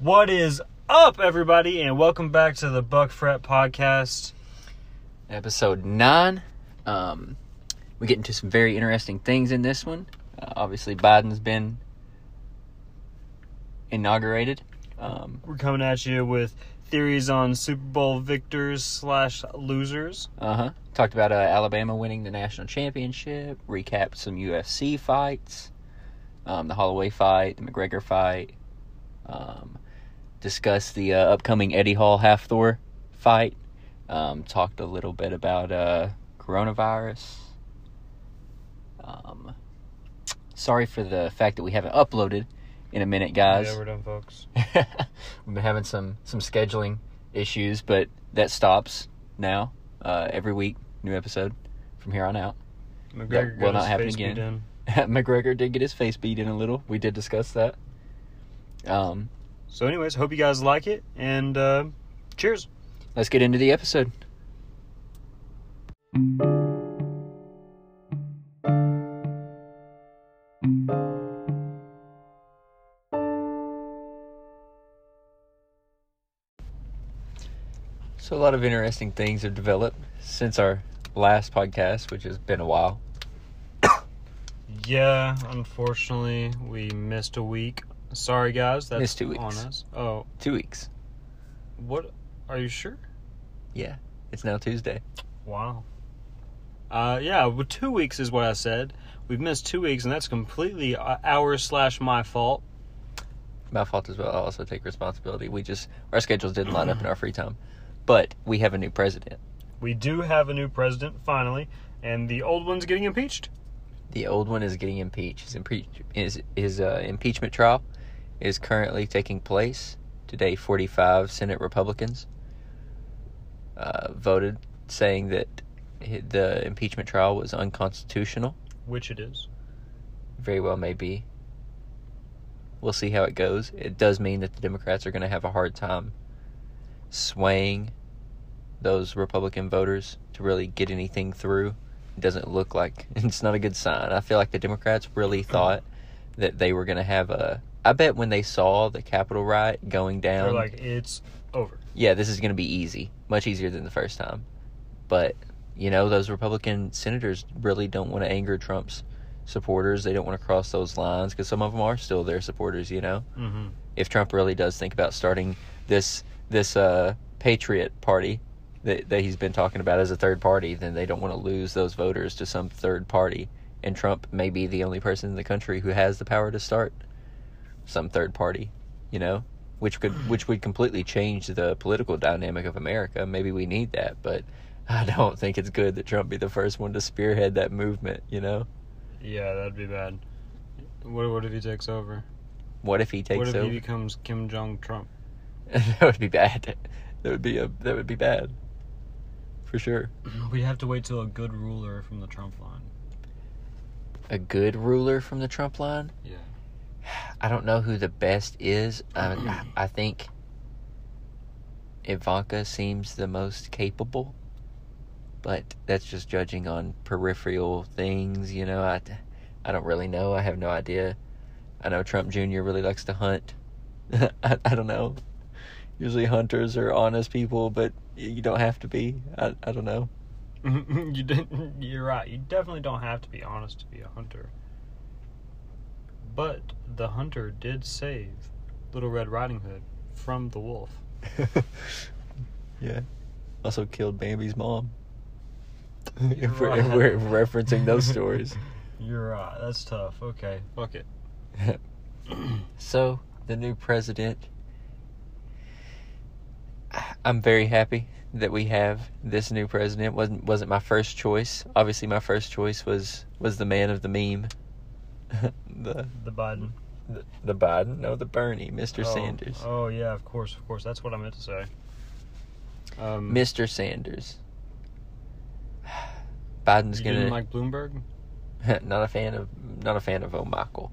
What is up, everybody, and welcome back to the Buck Fret Podcast. episode nine. Um, we get into some very interesting things in this one. Uh, obviously, Biden's been inaugurated. Um, We're coming at you with theories on Super Bowl victors slash losers. uh huh. Talked about uh, Alabama winning the national championship. Recapped some UFC fights. Um, the Holloway fight, the McGregor fight. Um, discussed the uh, upcoming Eddie Hall Hafthor fight. Um, talked a little bit about uh, coronavirus. Um, sorry for the fact that we haven't uploaded in a minute, guys. Yeah, we're done, folks. We've been having some some scheduling issues, but that stops now. Uh, every week, new episode from here on out. McGregor will got not his happen face again. in. McGregor did get his face beat in a little. We did discuss that. Um, So, anyways, hope you guys like it, and uh, cheers. let's get into the episode. So, a lot of interesting things have developed since our last podcast, which has been a while. Yeah, unfortunately, we missed a week. Sorry, guys. That's Missed two weeks. on us. Oh, Two weeks. what? Are you sure? Yeah, it's now Tuesday. Wow. Uh, yeah, well, two weeks is what I said. We've missed two weeks, and that's completely uh, our slash my fault. My fault as well. I also take responsibility. We just, our schedules didn't line up in our free time. But we have a new president. We do have a new president finally, and the old one's getting impeached. The old one is getting impeached. His, impeach, his, his uh, impeachment trial is currently taking place. Today, 45 Senate Republicans uh, voted saying that the impeachment trial was unconstitutional. Which it is. Very well may be. We'll see how it goes. It does mean that the Democrats are going to have a hard time swaying those Republican voters to really get anything through. It doesn't look like it's not a good sign. I feel like the Democrats really thought that they were going to have a. I bet when they saw the Capitol riot going They're down, like, it's over. yeah, this is going to be easy, much easier than the first time. But, you know, those Republican senators really don't want to anger Trump's supporters. They don't want to cross those lines because some of them are still their supporters, you know? Mm-hmm. If Trump really does think about starting this this uh, patriot party that, that he's been talking about as a third party, then they don't want to lose those voters to some third party. And Trump may be the only person in the country who has the power to start some third party, you know? which could which would completely change the political dynamic of America. Maybe we need that, but I don't think it's good that Trump be the first one to spearhead that movement. You know, Yeah, that'd be bad. What, what if he takes over? what if he takes what if over? he becomes Kim Jong Trump? that would be bad. That would be a that would be bad, for sure. We'd have to wait till a good ruler from the Trump line. A good ruler from the Trump line. Yeah. I don't know who the best is. Mm. I, I think Ivanka seems the most capable, but that's just judging on peripheral things. You know, I, I don't really know. I have no idea. I know Trump Jr. really likes to hunt. I, I don't know. Usually hunters are honest people, but you don't have to be. I, I don't know. you didn't, you're right. You definitely don't have to be honest to be a hunter. But the hunter did save Little Red Riding Hood from the wolf. yeah. Also killed Bambi's mom. If, we're, if we're referencing those stories. You're right. That's tough. Okay. Fuck it. so, the new president. I'm very happy that we have this new president. wasn't wasn't my first choice. Obviously, my first choice was was the man of the meme, the, The Biden. the the Biden, no, the Bernie, Mr. Oh, Sanders, Oh yeah, of course, of course. That's what I meant to say. Um, Mr. Sanders. Biden's gonna like Bloomberg? not a fan of not a fan of O'Michael,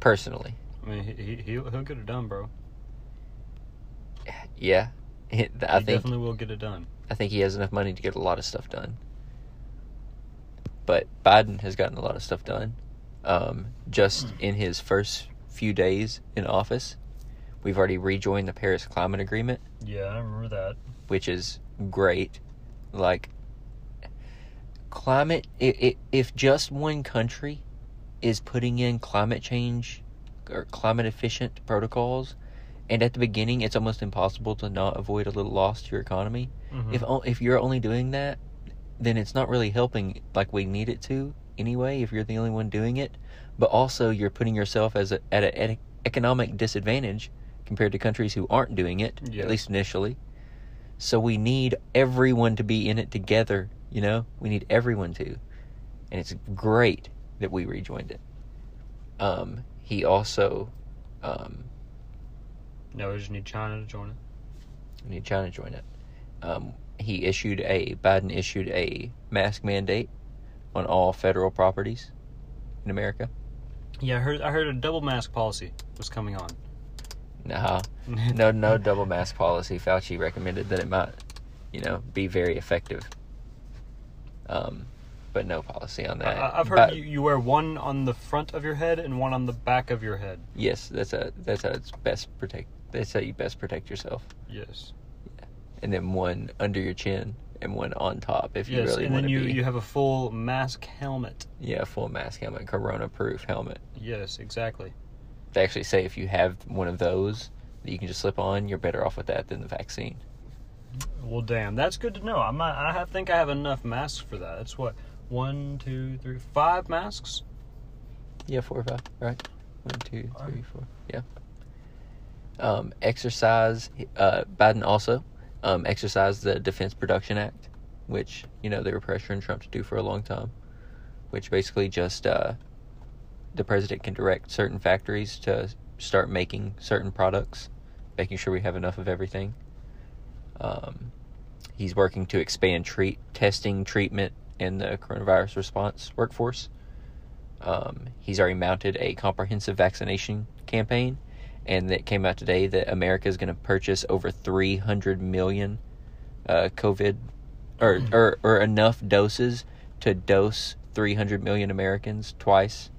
personally. I mean, he, he he'll, he'll get it done, bro. Yeah, I he think definitely will get it done. I think he has enough money to get a lot of stuff done. But Biden has gotten a lot of stuff done. Um, just in his first few days in office, We've already rejoined the Paris Climate Agreement, Yeah, I remember that. which is great. Like, climate, if just one country is putting in climate change or climate efficient protocols, and at the beginning it's almost impossible to not avoid a little loss to your economy. Mhm. If if you're only doing that, then it's not really helping like we need it to anyway. If you're the only one doing it, but also you're putting yourself as a, at an economic disadvantage compared to countries who aren't doing it at least initially. So we need everyone to be in it together. You know, we need everyone to, and it's great that we rejoined it. Um, he also, um, no, we just need China to join it. we need China to join it. Um, he issued a Biden issued a mask mandate on all federal properties in America. Yeah, I heard. I heard a double mask policy was coming on. Nah, no, no double mask policy. Fauci recommended that it might, you know, be very effective. Um, but no policy on that. I, I've heard But- you, you wear one on the front of your head and one on the back of your head. Yes, that's a that's how it's best protect. That's how you best protect yourself. Yes. And then one under your chin and one on top if you yes, really and want then to you be. you have a full mask helmet. Yeah, full mask helmet, corona proof helmet. Yes, exactly. They actually say if you have one of those that you can just slip on, you're better off with that than the vaccine. Well, damn, that's good to know. I might, I have- think I have enough masks for that. That's what one, two, three, five masks. Yeah, four or five, right? One, two, three, four. Yeah. Um, exercise. Uh, Biden also um, exercised the Defense Production Act, which you know they were pressuring Trump to do for a long time. Which basically just uh, the president can direct certain factories to start making certain products, making sure we have enough of everything. Um, he's working to expand treat testing, treatment, and the coronavirus response workforce. Um, he's already mounted a comprehensive vaccination campaign, and that came out today that America is going to purchase over 300 million uh, COVID or, or or enough doses to dose 300 million Americans twice.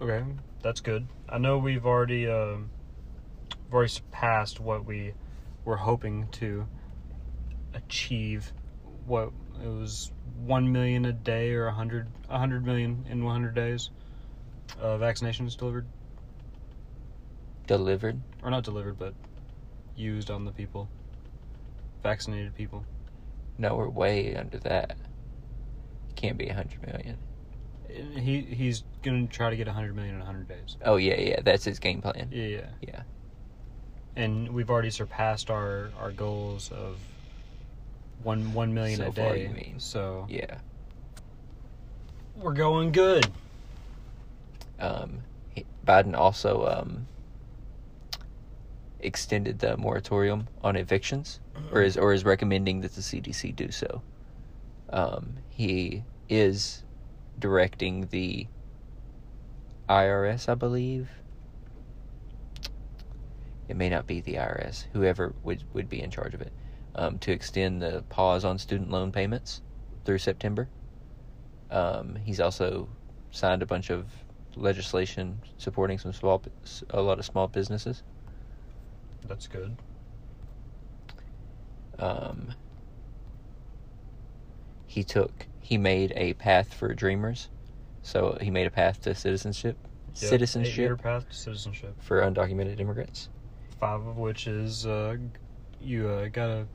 Okay, that's good. I know we've already um, we've already surpassed what we were hoping to achieve. What it was one million a day or a hundred a hundred million in one hundred days. Uh, vaccinations delivered Delivered. or not delivered, but used on the people. Vaccinated people. No, we're way under that. Can't be 100 million. He he's gonna try to get a hundred million in a hundred days. Oh yeah, yeah, that's his game plan. Yeah, yeah. Yeah. and we've already surpassed our our goals of one one million So a far, day. you mean. So Yeah. we're going good. Um, Biden also um, extended the moratorium on evictions, or is or is recommending that the CDC do so. Um, he is directing the IRS, I believe. It may not be the IRS, whoever would would be in charge of it, um, to extend the pause on student loan payments through September. Um, he's also signed a bunch of legislation supporting some small, a lot of small businesses. That's good. Um, he took, he made a path for dreamers, so he made a path to citizenship, Yep, citizenship path to citizenship. for undocumented immigrants. Five of which is uh, you uh, gotta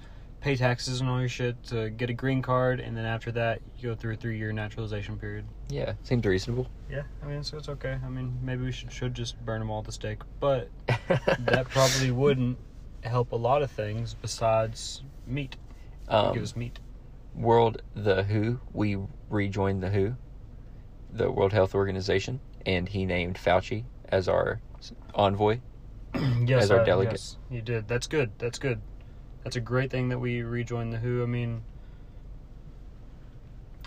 pay taxes and all your shit to get a green card, and then after that you go through a three-year naturalization period. Yeah, seems reasonable. Yeah, I mean, so it's okay. I mean, maybe we should should just burn them all at the stake, but that probably wouldn't help a lot of things besides meat. um, Give us meat. World the WHO. We rejoined the WHO, the World Health Organization, and he named Fauci as our envoy. yes, as our I- delegate. yes, you did. That's good. That's good. That's a great thing that we rejoined the WHO. I mean,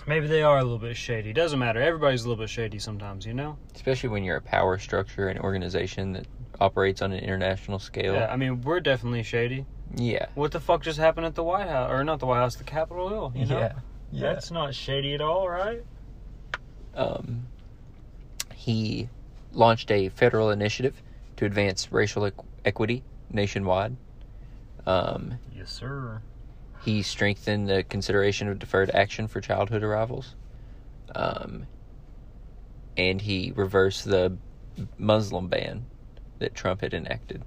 maybe they are a little bit shady. Doesn't matter. Everybody's a little bit shady sometimes, you know. Especially when you're a power structure and organization that operates on an international scale. Yeah, I mean, we're definitely shady. Yeah. What the fuck just happened at the White House, or not the White House, the Capitol Hill? You know, Yeah. Yeah. that's not shady at all, right? um, he launched a federal initiative to to advance racial equ- equity nationwide. Um, Yes, sir. He strengthened the consideration of deferred action for childhood arrivals. Um, and he reversed the Muslim ban that Trump had enacted.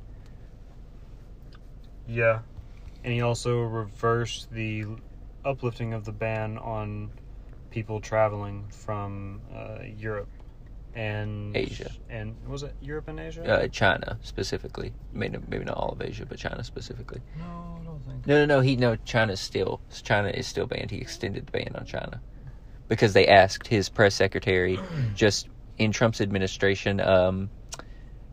Yeah. And he also reversed the uplifting of the ban on people traveling from uh, Europe and Asia. And was it Europe and Asia? Uh, China specifically, maybe maybe not all of Asia, but China specifically. no, I don't think. No, no, no. He no. China's still China is still banned. He extended the ban on China because they asked his press secretary just in Trump's administration. Um,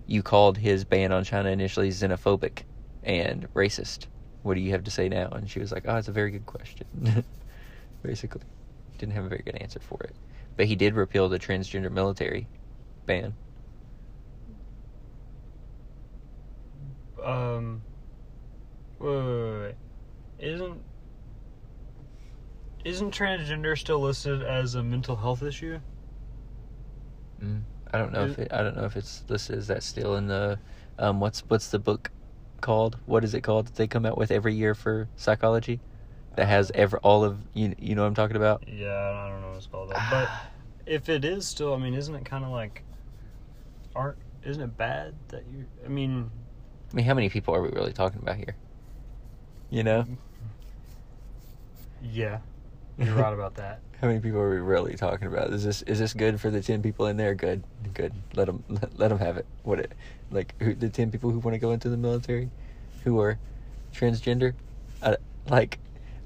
you called his ban on China initially xenophobic and racist. What do you have to say now? And she was like, "Oh, it's a very good question." Basically, didn't have a very good answer for it. But he did repeal the transgender military ban. Um. Wait, wait, wait. Isn't isn't transgender still listed as a mental health issue? Mm. I don't know if it, I don't know if it's listed as that still in the um what's what's the book called? What is it called that they come out with every year for psychology? That has ever all of you you know what I'm talking about? Yeah, I don't know what it's called. Though. But ah. if it is still, I mean, isn't it kind of like, aren't? Isn't it bad that you? I mean, I mean, how many people are we really talking about here? You know, yeah, you're right about that. how many people are we really talking about? Is this is this good for the ten people in there? Good, good. Let them let, let them have it. What it like? Who, the ten people who want to go into the military, who are transgender, I, like,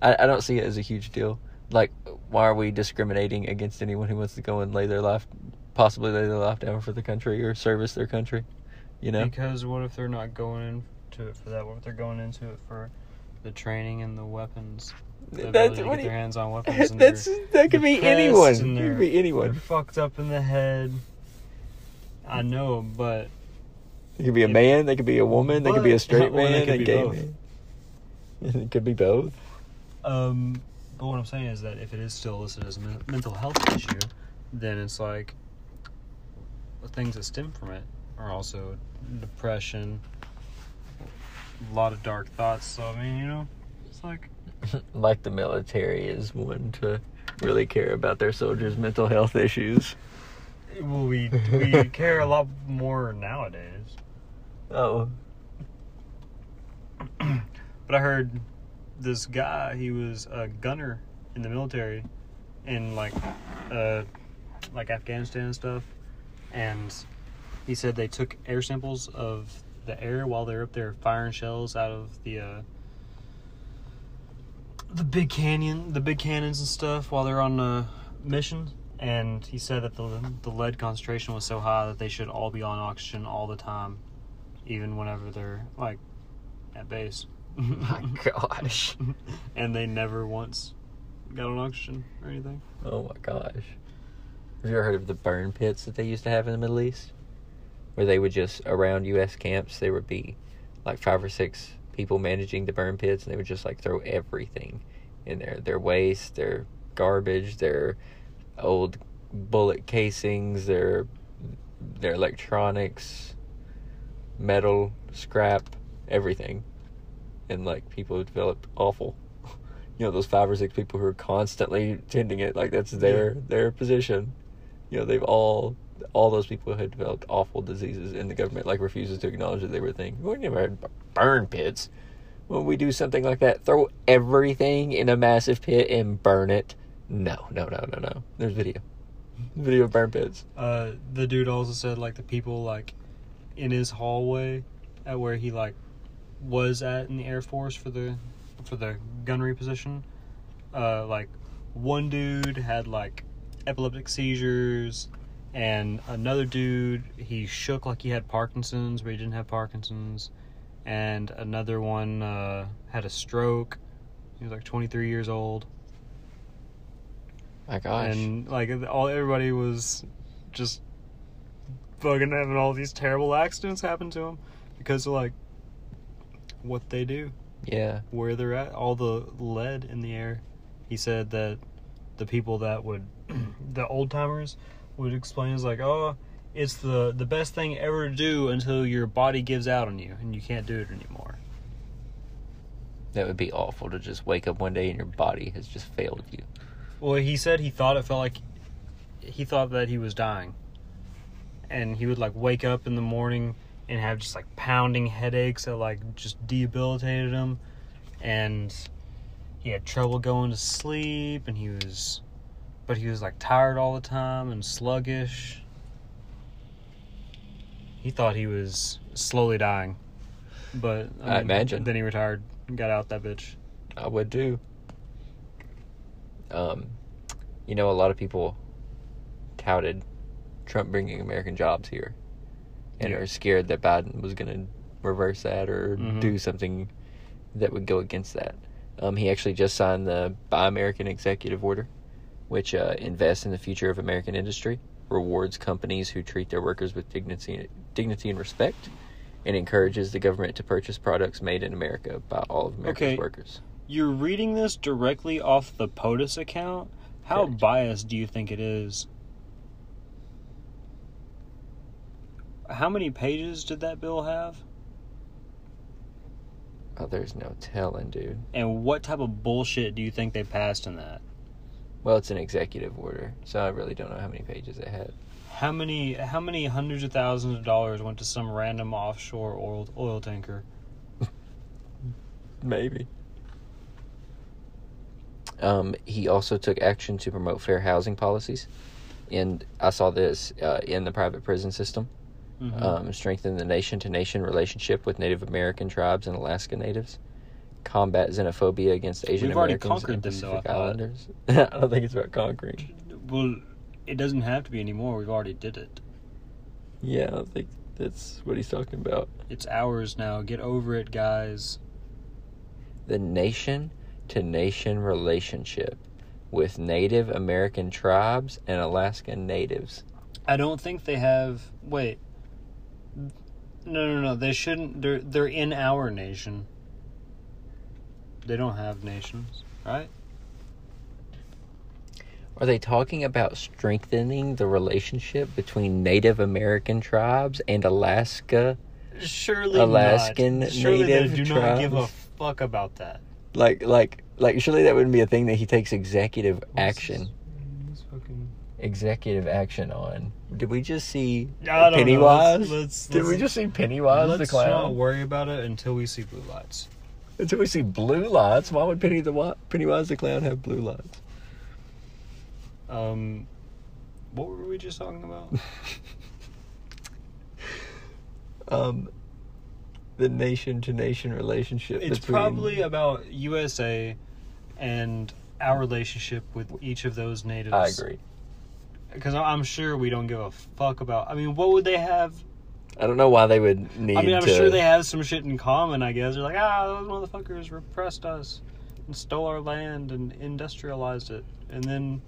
I, I don't see it as a huge deal. Like, why are we discriminating against anyone who wants to go and lay their life, possibly lay their life down for the country or service their country? You know, Because what if they're not going into it for that? What if they're going into it for the training and the weapons? The That's- what get do their you- hands on weapons. That's that could be anyone. It could be anyone. fucked up in the head. I know, but It could be a man. They could be a woman. They could be a straight well, they could be both. man. It could be both. Um, but what I'm saying is that if it is still listed as a men- mental health issue, then it's like the things that stem from it are also depression, a lot of dark thoughts. So I mean, you know, it's like like the military is one to really care about their soldiers' mental health issues. well, we we care a lot more nowadays. Oh, But I heard this guy, he was a gunner in the military in like uh like Afghanistan and stuff. And he said they took air samples of the air while they're up there firing shells out of the uh the big canyon, the big cannons and stuff while they're on a mission. And he said that the the lead concentration was so high that they should all be on oxygen all the time, even whenever they're like at base. my gosh. and they never once got on oxygen or anything. Oh my gosh. Have you ever heard of the burn pits that they used to have in the Middle East? Where they would just, around U.S. camps, there would be like five or six people managing the burn pits, and they would just like throw everything in there their waste, their garbage, their old bullet casings, their their electronics, metal, scrap, everything. And like people who developed awful you know those five or six people who are constantly tending it like that's their Yeah. their position. You know they've all all those people had developed awful diseases and the government like refuses to acknowledge that they were a thing. We never had burn pits. When we do something like that throw everything in a massive pit and burn it. No no no no no. There's video. Video of burn pits. Uh, the dude also said like the people like in his hallway at where he like was at in the Air Force for the for the gunnery position. Uh, like one dude had like epileptic seizures, and another dude he shook like he had Parkinson's, but he didn't have Parkinson's, and another one uh, had a stroke. He was like 23 years old. my gosh and like all everybody was just fucking having all these terrible accidents happen to them because of like what they do, yeah where they're at, all the lead in the air. He said that the people that would, the old timers would explain is like, oh, it's the the best thing ever to do until your body gives out on you and you can't do it anymore. That would be awful to just wake up one day and your body has just failed you. Well, he said he thought it felt like he thought that he was dying. And he would like wake up in the morning and have just like pounding headaches that like just debilitated him and he had trouble going to sleep and he was but he was like tired all the time and sluggish. He thought he was slowly dying. But I imagine. then he retired and got out that bitch. I would do. Um, you know, a lot of people touted Trump bringing American jobs here, and Yeah. are scared that Biden was going to reverse that or Mhm. do something that would go against that. Um, he actually just signed the Buy American Executive Order, which uh, invests in the future of American industry, rewards companies who treat their workers with dignity, dignity and respect, and encourages the government to purchase products made in America by all of America's Okay. workers. You're reading this directly off the POTUS account. How Correct. biased do you think it is? How many pages did that bill have? Oh, there's no telling, dude. And what type of bullshit do you think they passed in that? Well, it's an executive order, so I really don't know how many pages it had. How many how many hundreds of thousands of dollars went to some random offshore oil oil tanker? Maybe. Um, he also took action to promote fair housing policies, and I saw this uh, in the private prison system. Mhm. Um, strengthen the nation-to-nation relationship with Native American tribes and Alaska Natives. Combat xenophobia against Asian We've already Americans conquered and this, Pacific thought. Islanders. I don't think it's about conquering. Well, it doesn't have to be anymore. We've already did it. Yeah, I don't think that's what he's talking about. It's ours now. Get over it, guys. the nation to nation relationship with Native American tribes and Alaskan natives. I don't think they have. Wait. No, no, no. They shouldn't. They're they're in our nation. They don't have nations, right? Are they talking about strengthening the relationship between Native American tribes and Alaska? Surely Alaskan not. Surely Native they do not give a fuck about that. Like like like surely that wouldn't be a thing that he takes executive action. Executive action on. Did we just see I don't know. Pennywise? Let's- let's- Did we let's- just see Pennywise the Let's clown? not worry about it until we see blue lights. Until we see blue lights, why would Penny the Wi- Pennywise the clown have blue lights? Um, what were we just talking about? um, the nation to nation relationship. it's between- probably about USA and our relationship with each of those natives. I agree. Because I'm sure we don't give a fuck about. I mean, what would they have? I don't know why they would need I mean, I'm to. sure they have some shit in common. I guess they're like, ah, those motherfuckers repressed us and stole our land and industrialized it, and then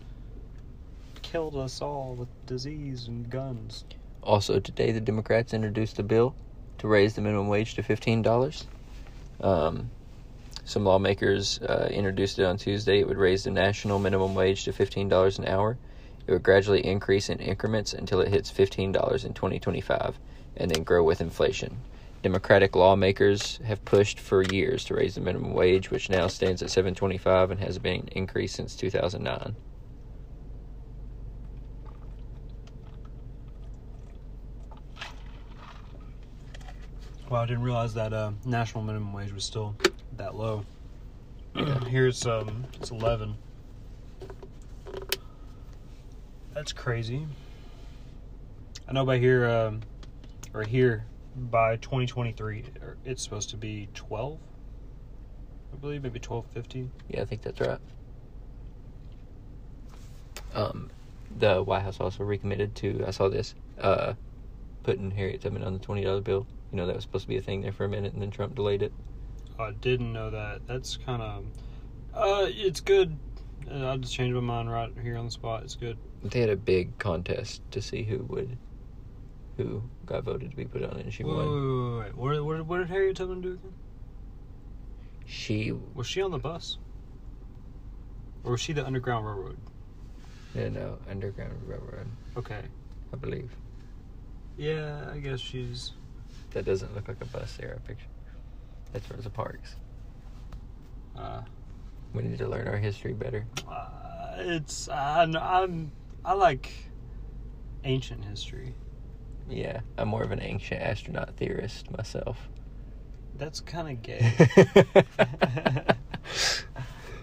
killed us all with disease and guns. Also, today the Democrats introduced a bill to raise the minimum wage to fifteen dollars. Um, some lawmakers uh, introduced it on Tuesday. It would raise the national minimum wage to fifteen dollars an hour. It would gradually increase in increments until it hits fifteen dollars in 2025, and then grow with inflation. Democratic lawmakers have pushed for years to raise the minimum wage, which now stands at 7.25 and has been increased since 2009. Well, I didn't realize that uh, national minimum wage was still that low. Yeah. Here's um, it's eleven. That's crazy. I know by here, um, or here by 2023, it's supposed to be 12. I believe maybe 1250. Yeah, I think that's right. Um, the White House also recommitted to. I saw this. Uh, putting Harriet Tubman on the twenty dollar bill. You know that was supposed to be a thing there for a minute, and then Trump delayed it. I didn't know that. That's kind of. Uh, it's good. Uh, I'll just change my mind right here on the spot. It's good. They had a big contest to see who would, who got voted to be put on it, and she Wait, won. wait, wait, wait. What, did- what, did- what did Harriet Tubman do again? She, Was she on the bus? Or was she the Underground Railroad? no, no, Underground Railroad, Okay. I believe. Yeah, I guess she's. That doesn't look like a bus era picture. That's Rosa Parks. Uh, We need to learn our history better. uh, it's I I'm I like ancient history. Yeah, I'm more of an ancient astronaut theorist myself. That's kind of gay.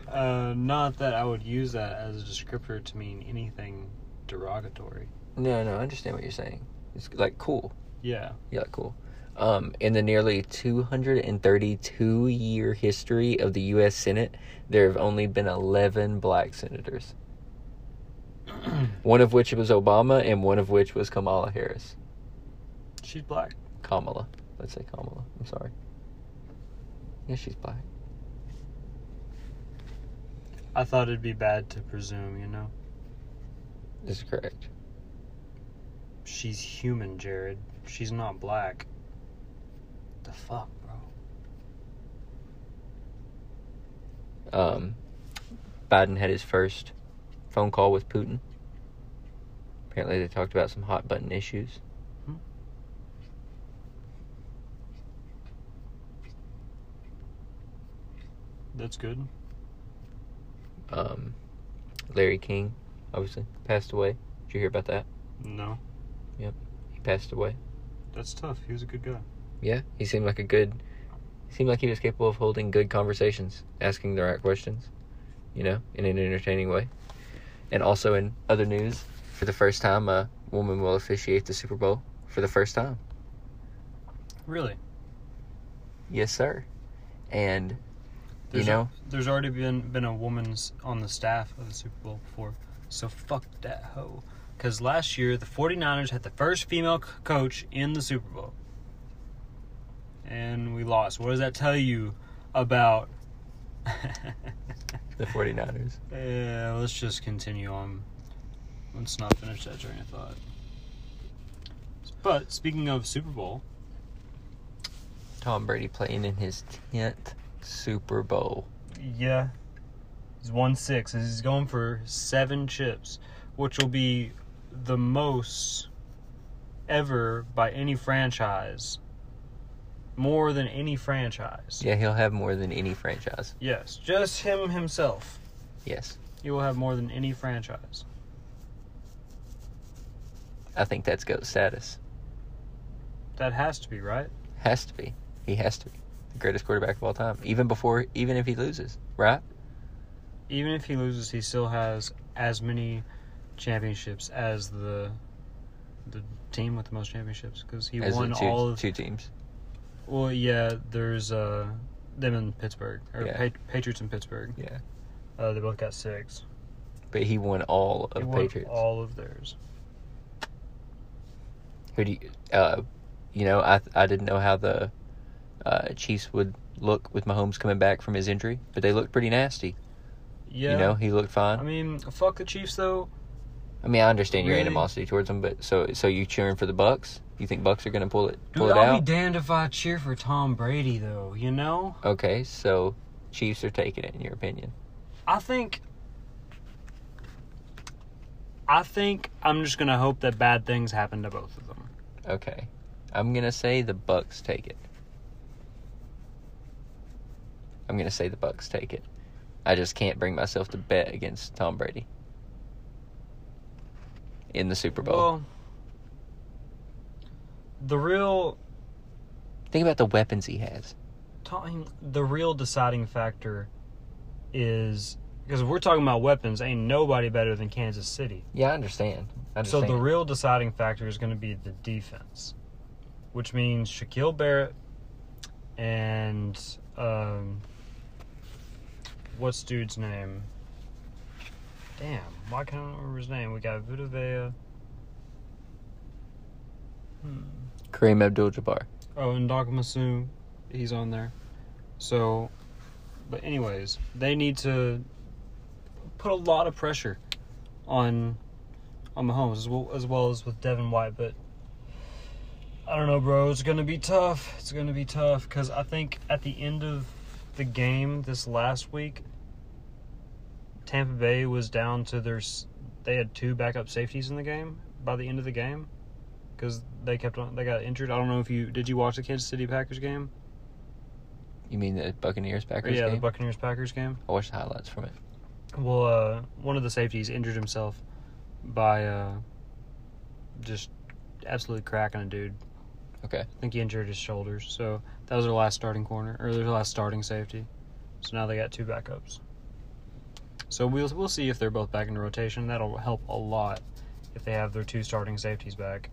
uh, not that I would use that as a descriptor to mean anything derogatory. no, no, I understand what you're saying. It's like cool. Yeah. Yeah, cool. Um, in the nearly 232 year history of the U.S. Senate, there have only been 11 black senators. One of which was Obama, and one of which was Kamala Harris. She's black. Kamala. Let's say Kamala. I'm sorry. Yeah, she's black. I thought it'd be bad to presume, you know. This is correct. She's human, Jared. She's not black. The fuck, bro. Um, Biden had his first phone call with Putin. Apparently, they talked about some hot button issues. That's good. Um, Larry King, obviously, passed away. Did you hear about that? No, Yep, He passed away. that's tough. He was a good guy. Yeah, he seemed like a good. Seemed like he was capable of holding good conversations, asking the right questions, you know, in an entertaining way. And also in other news, for the first time, a woman will officiate the Super Bowl for the first time. Really? Yes, sir. And There's you know, there's already been been a woman's on the staff of the Super Bowl before. So fuck that hoe. Because last year, the 49ers had the first female c- coach in the Super Bowl. And we lost. What does that tell you about. the 49ers. Yeah, let's just continue on. Let's not finish that train of thought. But speaking of Super Bowl, Tom Brady playing in his 10th Super Bowl. yeah, he's won six. He's going for seven chips, which will be the most ever by any franchise. More than any franchise. Yeah, he'll have more than any franchise. Yes, just him himself. Yes. He will have more than any franchise. I think that's GOAT status. That has to be right. Has to be. He has to be. The greatest quarterback of all time. Even before, even if he loses, right? even if he loses, he still has as many championships as the the team with the most championships because he As won two, all of. two teams. Well, yeah, there's uh them in Pittsburgh or Yeah. Pa- Patriots in Pittsburgh. Yeah. Uh, they both got six. But he won all He of won Patriots. all of theirs. Who do you, uh, you know, I I didn't know how the uh, Chiefs would look with Mahomes coming back from his injury, but they looked pretty nasty. Yeah, You know, he looked fine. I mean, fuck the Chiefs though. I mean, I understand your Really? animosity towards them, but so so you cheering for the Bucks? You think Bucks are going to pull it pull Dude, it I'll out? be damned if I cheer for Tom Brady though. You know, okay, so Chiefs are taking it in your opinion. I think. I think I'm just gonna hope that bad things happen to both of them. Okay, I'm gonna say the Bucks take it. I'm gonna say the Bucks take it. I just can't bring myself to bet against Tom Brady in the Super Bowl. Well, the real Think about the weapons he has. Tom, the real deciding factor is because if we're talking about weapons, ain't nobody better than Kansas City. Yeah, I understand. I So the real deciding factor is going to be the defense, which means Shaquil Barrett and um, what's dude's name? Damn, why can't I remember his name? We got Vita Vea. Hmm. Kareem Abdul-Jabbar. Oh, and Dogmasu, he's on there. So, but anyways, they need to put a lot of pressure on on Mahomes as well as well as with Devin White. But I don't know, bro. It's gonna be tough. It's gonna be tough because I think at the end of the game this last week, Tampa Bay was down to their. They had two backup safeties in the game by the end of the game. because they kept on. They got injured. I don't know if you did. You watch the Kansas City Packers game? You mean the Buccaneers Packers yeah, the? Buccaneers Packers game. I watched the highlights from it. Well, uh, one of the safeties injured himself by uh, just absolutely cracking a dude. Okay. I think he injured his shoulders. So that was their last starting corner, or their last starting safety. So now they got two backups. So we'll we'll see if they're both back in rotation. That'll help a lot if they have their two starting safeties back.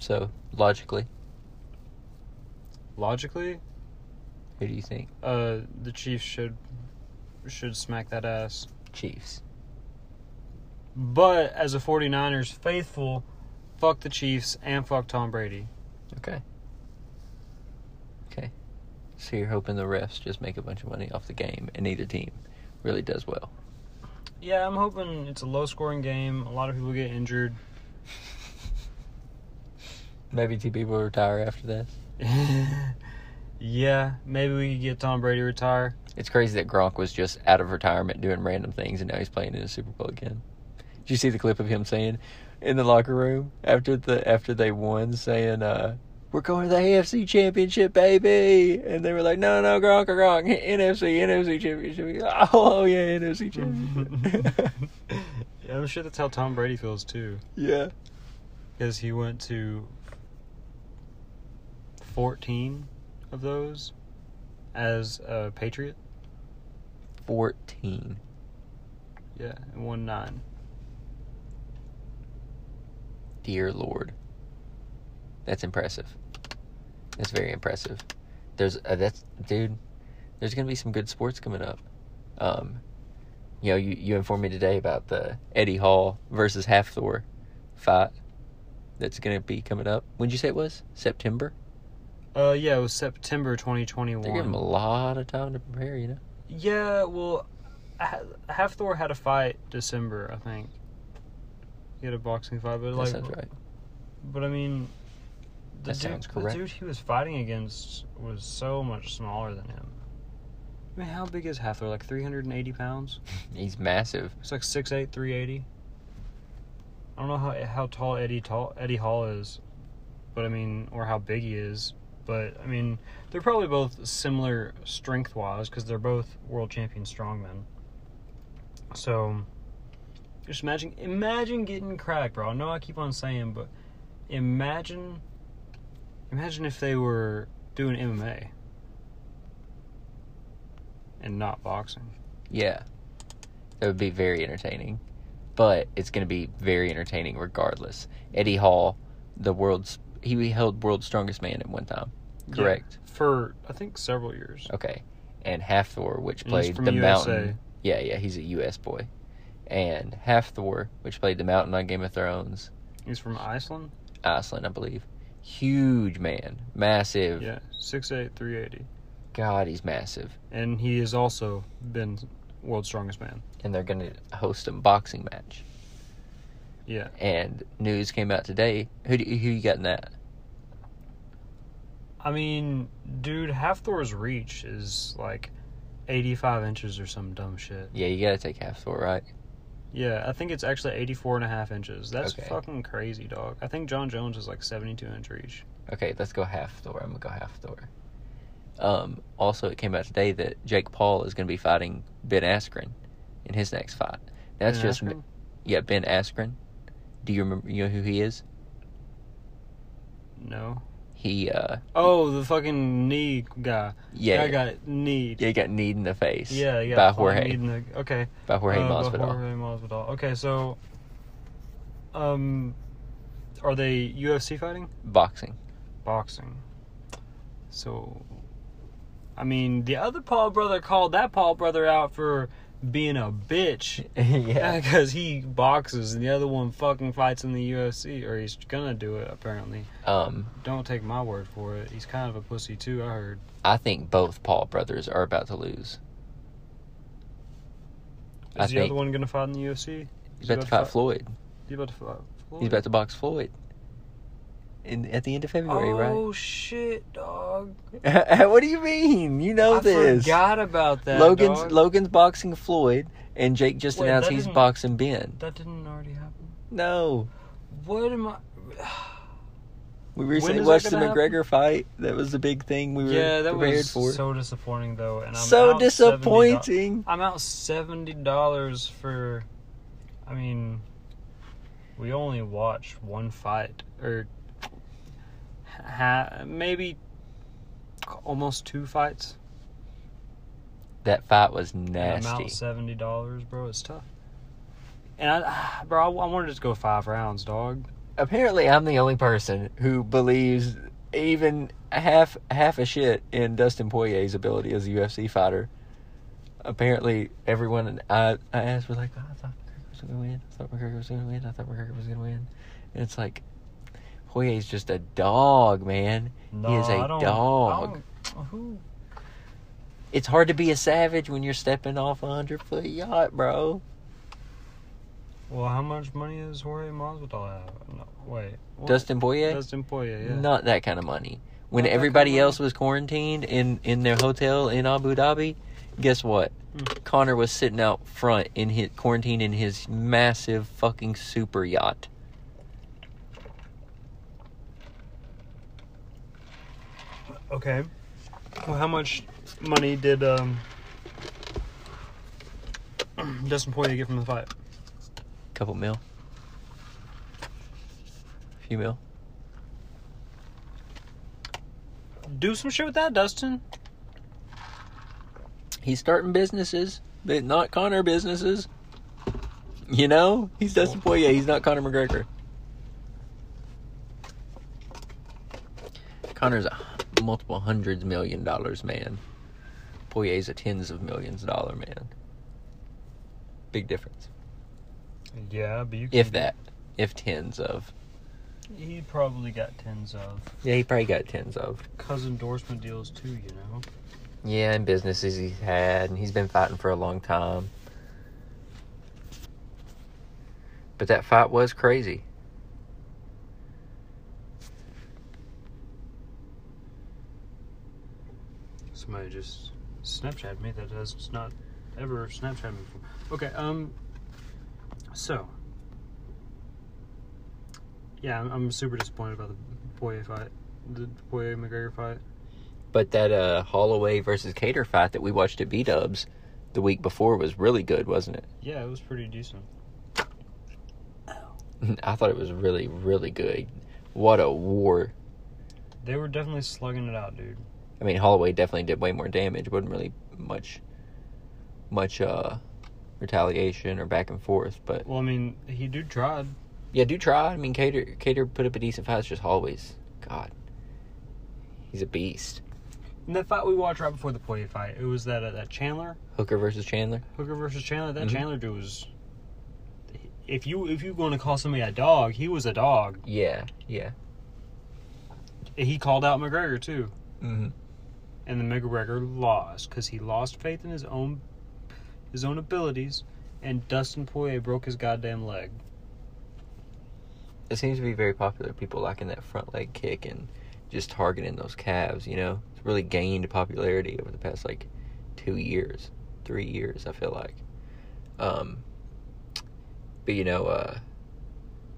So logically, Logically, who do you think? uh, the Chiefs should should smack that ass. Chiefs. But as a 49ers faithful, fuck the Chiefs and fuck Tom Brady. Okay. Okay. So you're hoping the refs just make a bunch of money off the game, and neither team really does well. Yeah, I'm hoping it's a low scoring game. A lot of people get injured. Maybe two people retire after this. yeah, maybe we could get Tom Brady retire. It's crazy that Gronk was just out of retirement doing random things, and now he's playing in a Super Bowl again. Did you see the clip of him saying in the locker room after the after they won, saying, uh, "We're going to the AFC Championship, baby," and they were like, "No, no, Gronk, Gronk, NFC, NFC Championship." Oh, yeah, NFC Championship. Yeah, I'm sure that's how Tom Brady feels too. yeah. Because he went to 14 of those as a Patriot. Fourteen. Yeah, and won nine. Dear Lord. That's impressive. That's very impressive. There's uh, that's dude. There's gonna be some good sports coming up. Um, you know, you you informed me today about the Eddie Hall versus Hafthor fight that's gonna be coming up. When did you say it was? September. Uh, yeah, it was September 2021. They give him a lot of time to prepare. You know. Yeah, well, Hafthor had a fight December, I think. He had a boxing fight, but That like, sounds right. but I mean, That dude, sounds the dude he was fighting against was so much smaller than him. I mean, how big is Half Like 380 pounds? He's massive. It's like 6'8", 380. I don't know how how tall Eddie tall Eddie Hall is, but I mean, or how big he is. But I mean, they're probably both similar strength wise because they're both world champion strongmen. So, just imagine imagine getting cracked, bro. I know I keep on saying, but imagine imagine if they were doing MMA and not boxing. Yeah. That would be very entertaining. But it's going to be very entertaining regardless. Eddie Hall, the world's he held world's strongest man at one time. Correct. Yeah, for I think several years. Okay. And Hafthor, which And played the USA. Mountain. Yeah, yeah, he's a US boy. And Hafthor, which played the Mountain on Game of Thrones, He's from Iceland. Iceland, I believe. Huge man. Massive. Yeah, six eight, three eighty. God, he's massive. and he has also been world's strongest man. And they're going to host a boxing match. Yeah, And news came out today. Who do, who you got in that? I mean, dude, Hafthor's reach is like eighty-five inches or some dumb shit. Yeah, you got to take Hafthor, right? Yeah, I think it's actually 84 and a half inches. That's Okay. fucking crazy, dog. I think Jon Jones is like 72 inch reach. Okay, let's go Hafthor. I'm gonna go Hafthor. Um, also, it came out today that Jake Paul is gonna be fighting Ben Askren in his next fight. That's Ben just Askren? yeah, Ben Askren. Do you remember? You know who he is? No. He uh, Oh, the fucking knee guy. yeah, I got kneed. yeah, he got kneed in the face. Yeah, yeah. by Jorge, in the- okay. by Jorge Uh, by Jorge Masvidal. Okay, so, um, are they UFC fighting? Boxing. boxing. So, I mean, the other Paul brother called that Paul brother out for being a bitch yeah, because he boxes, and the other one fucking fights in the UFC, or he's gonna do it apparently. um, Don't take my word for it. He's kind of a pussy too. I heard. I think both Paul brothers are about to lose. Is I the other one gonna fight in the UFC? He's about to fight Floyd. He's about to fight. Floyd? He's about to box Floyd. In at the end of February, right? Oh shit, dog! what do you mean? You know I this. forgot about that. Logan's dog. Logan's boxing Floyd, and Jake just Wait, announced he's boxing Ben. That didn't already happen. No, What am I? We recently watched the McGregor fight. That was the big thing we were yeah, that prepared was for. so disappointing though, and I'm So out $70 disappointing. I'm out seventy dollars for. I mean, we only watched one fight, or ha- maybe almost two fights. That fight was and I'm nasty. out seventy dollars, bro. It's tough. And I, bro, I, I wanted to go five rounds, dog. Apparently, I'm the only person who believes even half half a shit in Dustin Poirier's ability as a UFC fighter. Apparently, everyone I I asked was like, oh, I thought McGregor was gonna win. I thought McGregor was gonna win. I thought McGregor was gonna win. And it's like, Poirier's just a dog, man. No, he is a dog. Who? It's hard to be a savage when you're stepping off a hundred foot yacht, bro. Well, how much money does Jorge Masvidal have? No, wait. what? Dustin Poirier, Dustin Poirier, yeah. not that kind of money. When Not everybody kind of else was quarantined in in their hotel in Abu Dhabi, guess what? Hmm. Conor was sitting out front in his quarantine in his massive fucking super yacht. Okay. Well, how much money did um, Dustin Poirier get from the fight? Couple mil. Few mil. Do some shit with that, Dustin. He's starting businesses, but not Conor businesses. You know, he's Dustin Poirier. He's not Conor McGregor. Conor's a multiple hundreds million dollars man. Poirier's a tens of millions dollar man. Big difference. Yeah, but you. If that, if tens of. He probably got tens of. Yeah, he probably got tens of. Cause endorsement deals too, you know. Yeah, and businesses he's had, and he's been fighting for a long time. But that fight was crazy. Somebody just Snapchat me that has not ever Snapchat me before. Okay, um, so yeah, I'm, I'm super disappointed about the Poirier fight, the Poirier McGregor fight. But that uh, Holloway versus Kattar fight that we watched at B Dubs the week before was really good, wasn't it? Yeah, it was pretty decent. I thought it was really, really good. What a war! They were definitely slugging it out, dude. I mean, Holloway definitely did way more damage. wasn't really much, much uh, retaliation or back and forth. But Well, I mean, he dude tried. yeah, do try. I mean, Kattar Kattar put up a decent fight. It's just Holloway's God. He's a beast. In that fight we watched right before the Poirier fight, it was that uh, that Chandler Hooker versus Chandler. Hooker versus Chandler. That Mhm. Chandler dude was. If you if you're going to call somebody a dog, he was a dog. Yeah, yeah. He called out McGregor too. Mm-hmm. And the McGregor lost because he lost faith in his own his own abilities, and Dustin Poirier broke his goddamn leg. It seems to be very popular. People liking that front leg kick and just targeting those calves. You know, it's really gained popularity over the past like two years, three years. I feel like. Um, but you know, uh,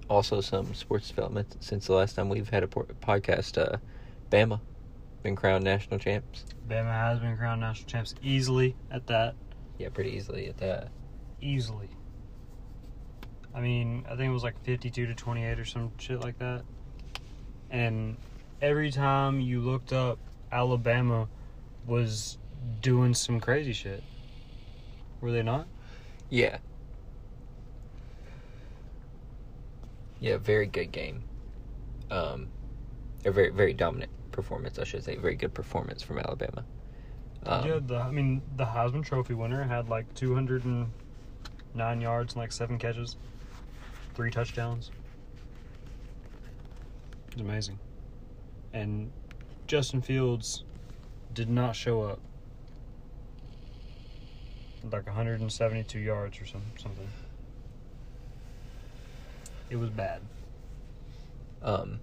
also some sports development since the last time we've had a podcast. Uh, Bama been crowned national champs. Bama has been crowned national champs easily at that. Yeah, pretty easily at that. Easily. I mean, I think it was like 52 to 28 or some shit like that. And every time you looked up, Alabama was doing some crazy shit. Were they not? Yeah. Yeah, very good game. Um, they're very very dominant performance, I should say. Very good performance from Alabama. Um, yeah, the I mean the Heisman Trophy winner had like 209 yards and like seven catches, three touchdowns. It's amazing. And Justin Fields did not show up. Like 172 yards or some something. It was bad. Um,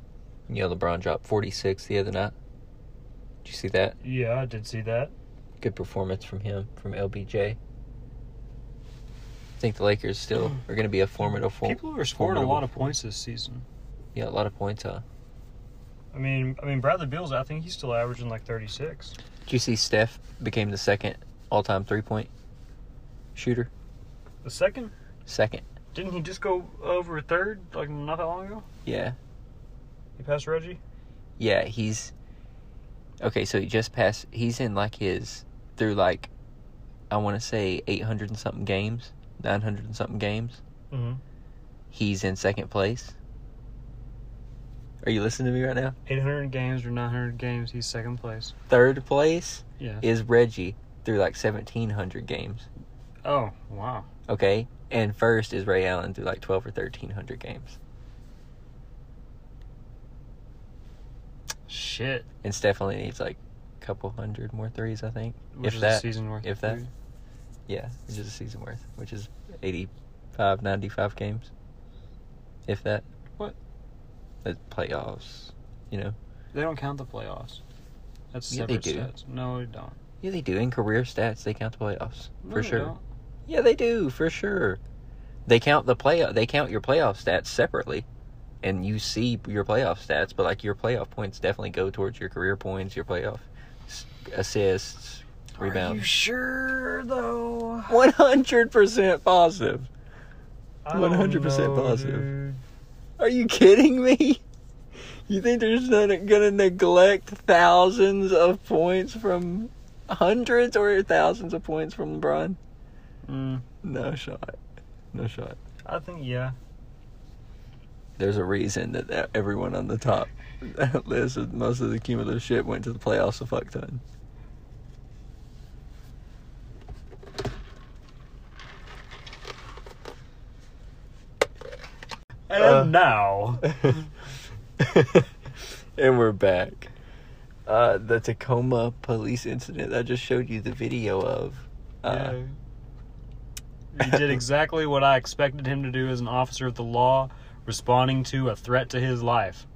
you know, LeBron dropped 46 the other night. Did you see that? Yeah, I did see that. Good performance from him, from LBJ. I think the Lakers still are going to be a formidable. People are scoring a lot of points this season. Yeah, a lot of points, huh? I mean, I mean Bradley Beal's. I think he's still averaging like 36. Did you see Steph became the second all-time three-point shooter? The second, Second. didn't he just go over third like not that long ago? Yeah. He passed Reggie. Yeah, he's okay. So he just passed. He's in like his through like I want to say eight hundred and something games, nine hundred and something games. Mm-hmm. He's in second place. Are you listening to me right now? 800 games or 900 games, he's second place. Third place Yeah. is Reggie through like seventeen hundred games. Oh wow. Okay, and first is Ray Allen through like twelve or thirteen hundred games. Shit. And only needs like a couple hundred more threes, I think. Which if is that, a season worth. if that. food. Yeah, it's just a season worth, which is 85, 95 games. If that. What? The playoffs, you know. They don't count the playoffs. That's Yeah, they do. stats. No, they don't. Yeah, they do. In career stats, they count the playoffs. No, for sure. don't. Yeah, they do, for sure. They count the play they count your playoff stats separately. And you see your playoff stats, but like your playoff points definitely go towards your career points, your playoff assists, rebounds. Are you sure though? 100% positive. 100% positive. dude. Are you kidding me? You think they're just not gonna neglect thousands of points from hundreds or thousands of points from LeBron? Mm, No shot. No shot. I think yeah. There's a reason that everyone on the top list of most of the cumulative shit went to the playoffs a fuck ton. And Uh, now, and we're back. Uh, the Tacoma police incident I just showed you the video of. Uh, yeah. he did exactly what I expected him to do as an officer of the law, responding to a threat to his life.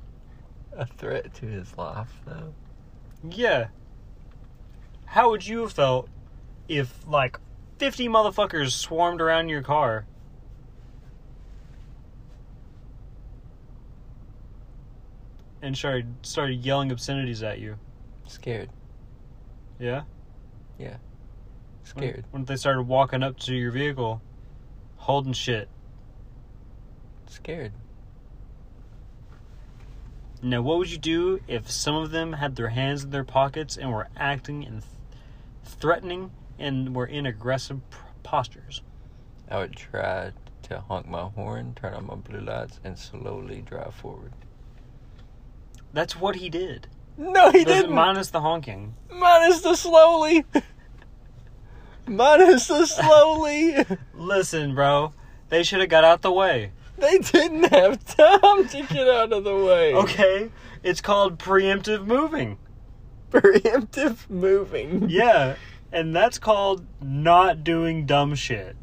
A threat to his life, though. Yeah. How would you have felt if like 50 motherfuckers swarmed around your car? And started started yelling obscenities at you. Scared. Yeah? Yeah. Scared. When, when they started walking up to your vehicle, holding shit. Scared. Now, what would you do if some of them had their hands in their pockets and were acting and th- threatening and were in aggressive p- postures? I would try to honk my horn, turn on my blue lights, and slowly drive forward. That's what he did. No, he Those- didn't. Minus the honking. Minus the slowly. Minus the slowly. Listen, bro. They should have got out the way. They didn't have time to get out of the way. Okay? It's called preemptive moving. Preemptive moving. Yeah. And that's called not doing dumb shit.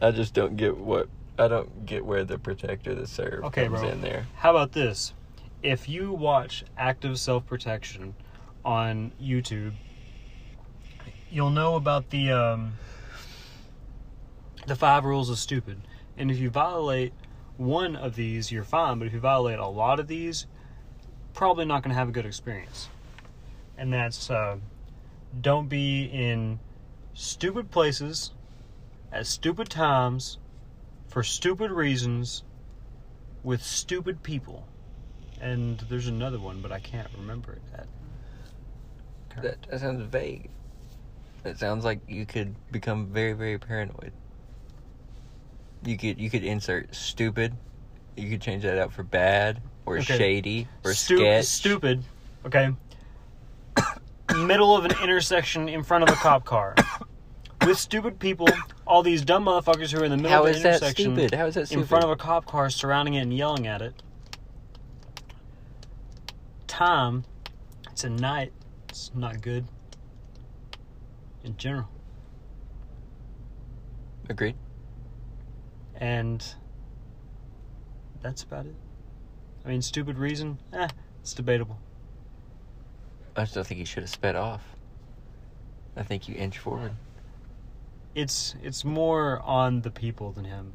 I just don't get what. I don't get where the protector the serve Okay, comes bro. in there. How about this? If you watch active self protection on YouTube, you'll know about the um, the five rules of stupid. And if you violate one of these, you're fine. But if you violate a lot of these, probably not going to have a good experience. And that's uh, don't be in stupid places at stupid times for stupid reasons with stupid people. And there's another one, but I can't remember it at That, that sounds vague. It sounds like you could become very, very paranoid. You could you could insert stupid. You could change that out for bad or Okay. shady or Stu- sketch. Stupid. Okay. Middle of an intersection in front of a cop car. With stupid people, all these dumb motherfuckers who are in the middle How of that intersection stupid? How is that stupid? in front of a cop car surrounding it and yelling at it. Time, it's a night, it's not good. In general. Agreed. And that's about it. I mean, stupid reason, eh, it's debatable. I still think he should have sped off. I think you inch forward. It's it's more on the people than him.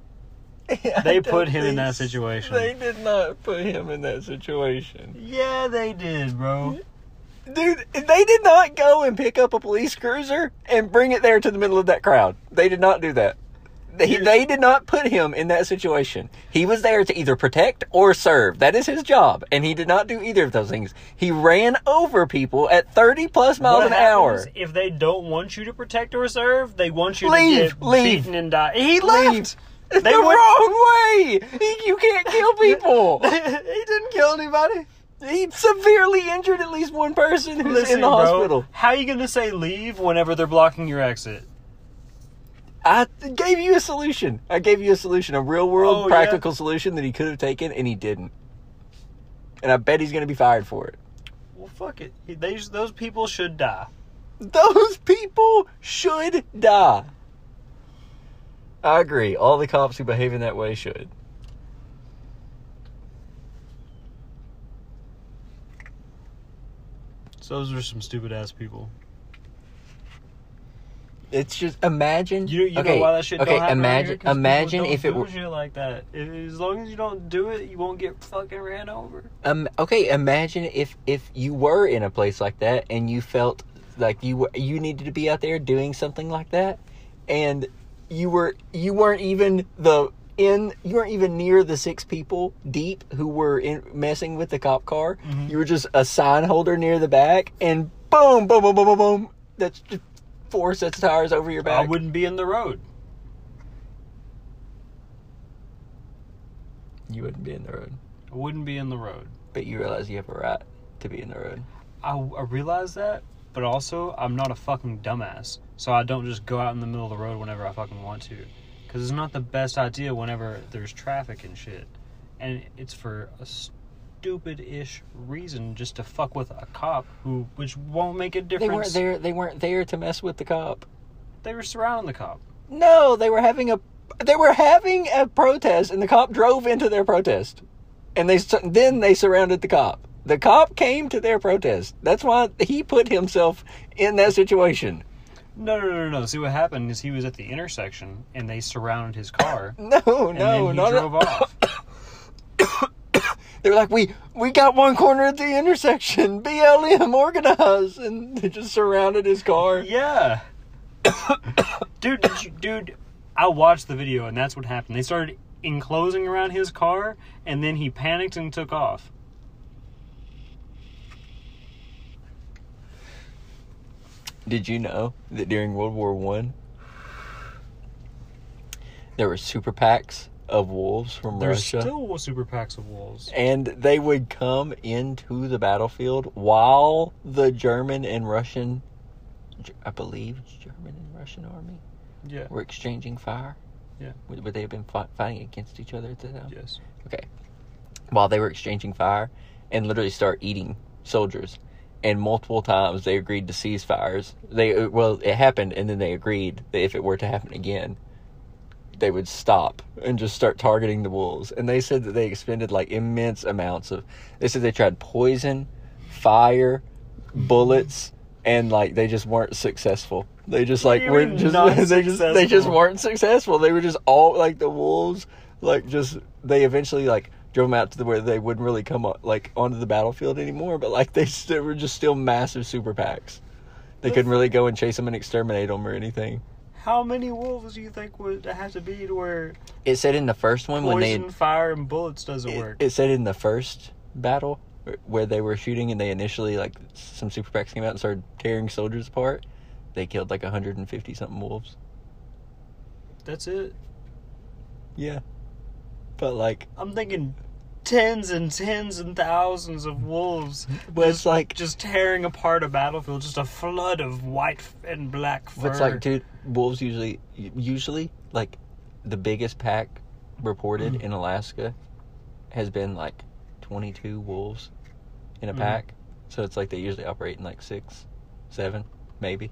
They put him in that situation. They did not put him in that situation. Yeah, they did, bro. Dude, they did not go and pick up a police cruiser and bring it there to the middle of that crowd. They did not do that. They, they did not put him in that situation. He was there to either protect or serve. That is his job. And he did not do either of those things. He ran over people at 30 plus miles What an hour. If they don't want you to protect or serve, they want you Leave, to get leave. beaten and die. He left. They the would- wrong way. He- You can't kill people. he didn't kill anybody. he severely injured at least one person who's Listen, in the bro, hospital. how are you gonna say leave whenever they're blocking your exit? I gave you a solution. I gave you a solution, a real world Oh, practical solution that he could have taken, and he didn't. And I bet he's going to be fired for it. Well, fuck it. He- They, those people should die. Those people should die. I agree. All the cops who behave in that way should. So those are some stupid ass people. It's just imagine. You, you okay, know why that shit okay. imagine, here? imagine if it were. shit like that. As long as you don't do it, you won't get fucking ran over. Um, okay, imagine if if you were in a place like that and you felt like you were, you needed to be out there doing something like that, and you were you weren't even the in you weren't even near the six people deep who were in messing with the cop car. Mhm. You were just a sign holder near the back, and boom, boom, boom, boom, boom, boom. That's just four sets of tires over your back. I wouldn't be in the road. You wouldn't be in the road, I wouldn't be in the road. but you realize you have a right to be in the road. I, I realize that, but also I'm not a fucking dumbass, so I don't just go out in the middle of the road whenever I fucking want to, because it's not the best idea whenever there's traffic and shit, and it's for a stupid-ish reason just to fuck with a cop who, which won't make a They weren't there. They weren't there to mess with the cop. They were surrounding the cop. No, they were having a they were having a protest, and the cop drove into their protest, and they su- then they surrounded the cop. The cop came to their protest. That's why he put himself in that situation. No, no, no, no. See what happened is he was at the intersection and they surrounded his car. No, And no, then he not drove off. They were like, we we got one corner at the intersection. BLM organized, and they just surrounded his car. Yeah. dude, did you, dude, I watched the video and that's what happened. They started enclosing around his car and then he panicked and took off. Did you know that during World War One, there were super packs of wolves from There's Russia? still super packs of wolves. and they would come into the battlefield while the German and Russian, I believe, German and Russian army Yeah. were exchanging fire. Yeah. Would, would they have been fi- fighting against each other at the time? Yes. Okay. While they were exchanging fire, and literally start eating soldiers, and multiple times they agreed to cease fires. They uh, well, it happened, and then they agreed that if it were to happen again, they would stop and just start targeting the wolves. And they said that they expended like immense amounts of. They said they tried poison, fire, bullets, and like they just weren't successful. They just like you were just they just they just weren't successful. They were just all like the wolves, like just they eventually like drove them out to the where they wouldn't really come up, like onto the battlefield anymore. But like they still were just still massive super packs. They couldn't really go and chase them and exterminate them or anything. How many wolves do you think would have to be to where It said in the first one when they poison, fire, and bullets doesn't it, work? it said in the first battle where they were shooting and they initially like some super packs came out and started tearing soldiers apart. They killed like 150 something wolves. That's it. Yeah, but like, I'm thinking tens and tens and thousands of wolves. it's like just tearing apart a battlefield, just a flood of white and black fur. It's like, dude, wolves usually, usually, like, the biggest pack reported Mm. in Alaska has been like 22 wolves in a Mm. pack. So it's like they usually operate in like six, seven, maybe.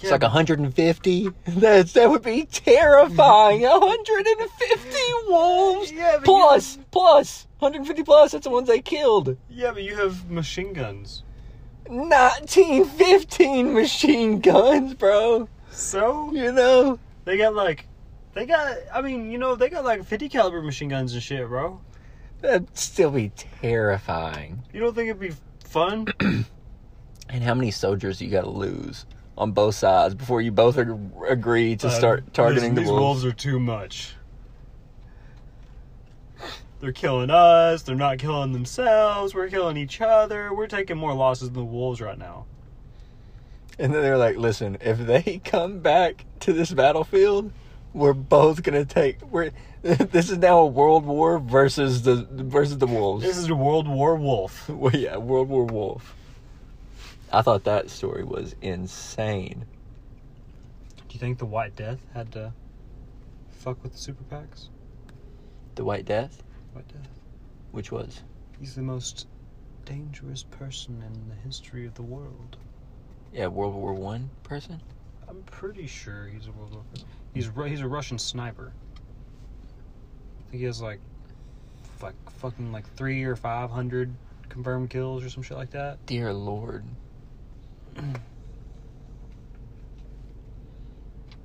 It's Yeah, like but- 150. That's that would be terrifying. 150 wolves Yeah, plus plus 150 plus. That's the ones they killed. Yeah, but you have machine guns. 1915 machine guns, bro. So You know. they got like They got, I mean, you know, they got like 50 caliber machine guns and shit, bro. That'd still be terrifying. You don't think it'd be fun? And how many soldiers you got to lose on both sides before you both ag- agree to Uh, start targeting these, the these wolves? are too much. They're killing us. They're not killing themselves. We're killing each other. We're taking more losses than the wolves right now. And then they're like, "Listen, if they come back to this battlefield, we're both gonna take. We're this is now a world war versus the versus the wolves. This is a World War Wolf. well, yeah, World War Wolf. I thought that story was insane. Do you think the White Death had to fuck with the super packs? The White Death, White Death. which was He's the most dangerous person in the history of the world. yeah, World War One person. I'm pretty sure he's a World War. He's Ru- he's a Russian sniper. I think he has like, like fucking like three or five hundred confirmed kills or some shit like that. Dear Lord.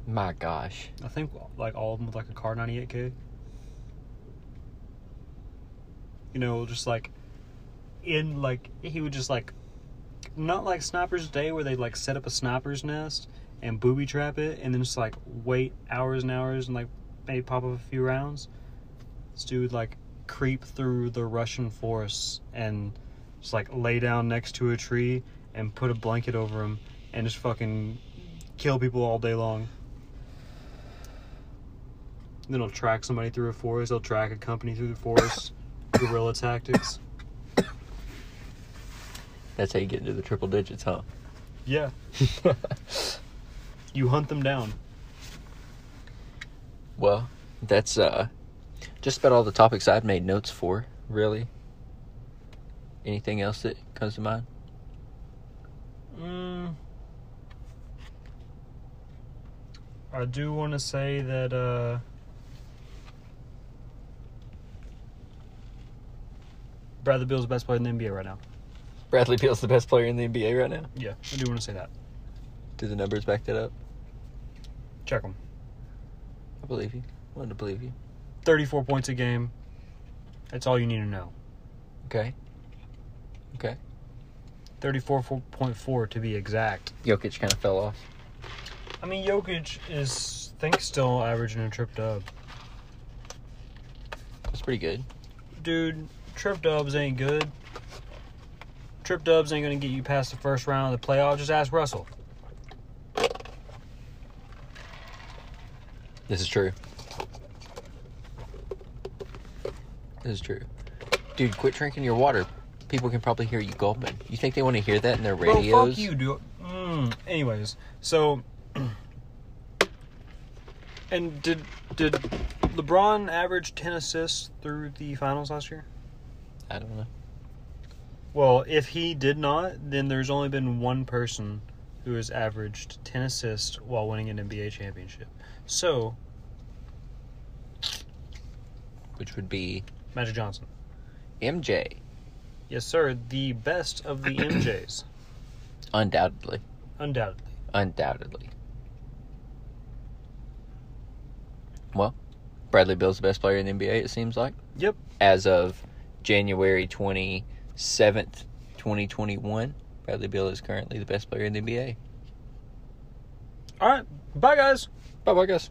My gosh. I think like all of them with like a Kar98k. You know, just like in like he would just like not like Sniper's Day where they like set up a sniper's nest and booby trap it and then just like wait hours and hours and like maybe pop up a few rounds. This dude like creep through the Russian forests and just like lay down next to a tree and put a blanket over them and just fucking kill people all day long. Then they'll track somebody through a forest. They'll track a company through the forest. Guerrilla tactics. That's how you get into the triple digits, huh? Yeah. You hunt them down. Well, that's uh just about all the topics I've made notes for, really. Anything else that comes to mind? Mm. I do want to say that uh, Bradley Beal's the best player in the NBA right now. Bradley Beal's the best player in the NBA right now. Yeah, I do want to say that. Do the numbers back that up? Check them. I believe you. I Wanted to believe you. 34 points a game. That's all you need to know. Okay. Okay. 34.4 to be exact. Jokic kind of fell off. I mean, Jokic is, I think, still averaging a trip dub. That's pretty good. Dude, trip dubs ain't good. Trip dubs ain't gonna get you past the first round of the playoff. Just ask Russell. This is true. This is true. Dude, quit drinking your water. People can probably hear you gulping. You think they want to hear that in their radios? Bro, fuck you, dude. Mm. Anyways, so, and did did LeBron average ten assists through the finals last year? I don't know. Well, if he did not, then there's only been one person who has averaged 10 assists while winning an NBA championship. So, Which would be Magic Johnson. MJ, Yes, sir. The best of the MJs. undoubtedly. Undoubtedly. Undoubtedly. Well, Bradley Beal's the best player in the NBA, it seems like. Yep. As of January 27th, 2021, Bradley Bill is currently the best player in the NBA. All right. Bye, guys. Bye bye, guys.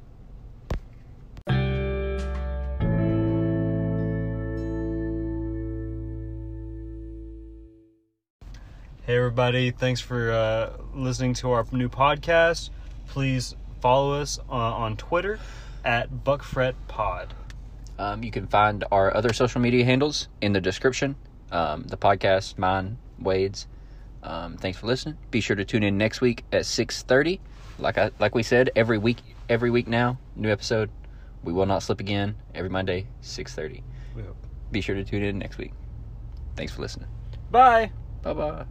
Hey, everybody. Thanks for uh, listening to our new podcast. Please follow us uh, on Twitter at BuckFretPod. Um, you can find our other social media handles in the description. Um, the podcast, mine, Wade's. Um, thanks for listening. Be sure to tune in next week at six thirty. Like I like we said, every week, every week now, new episode. We will not slip again. Every Monday, six thirty. We hope. Be sure to tune in next week. Thanks for listening. Bye. Bye bye.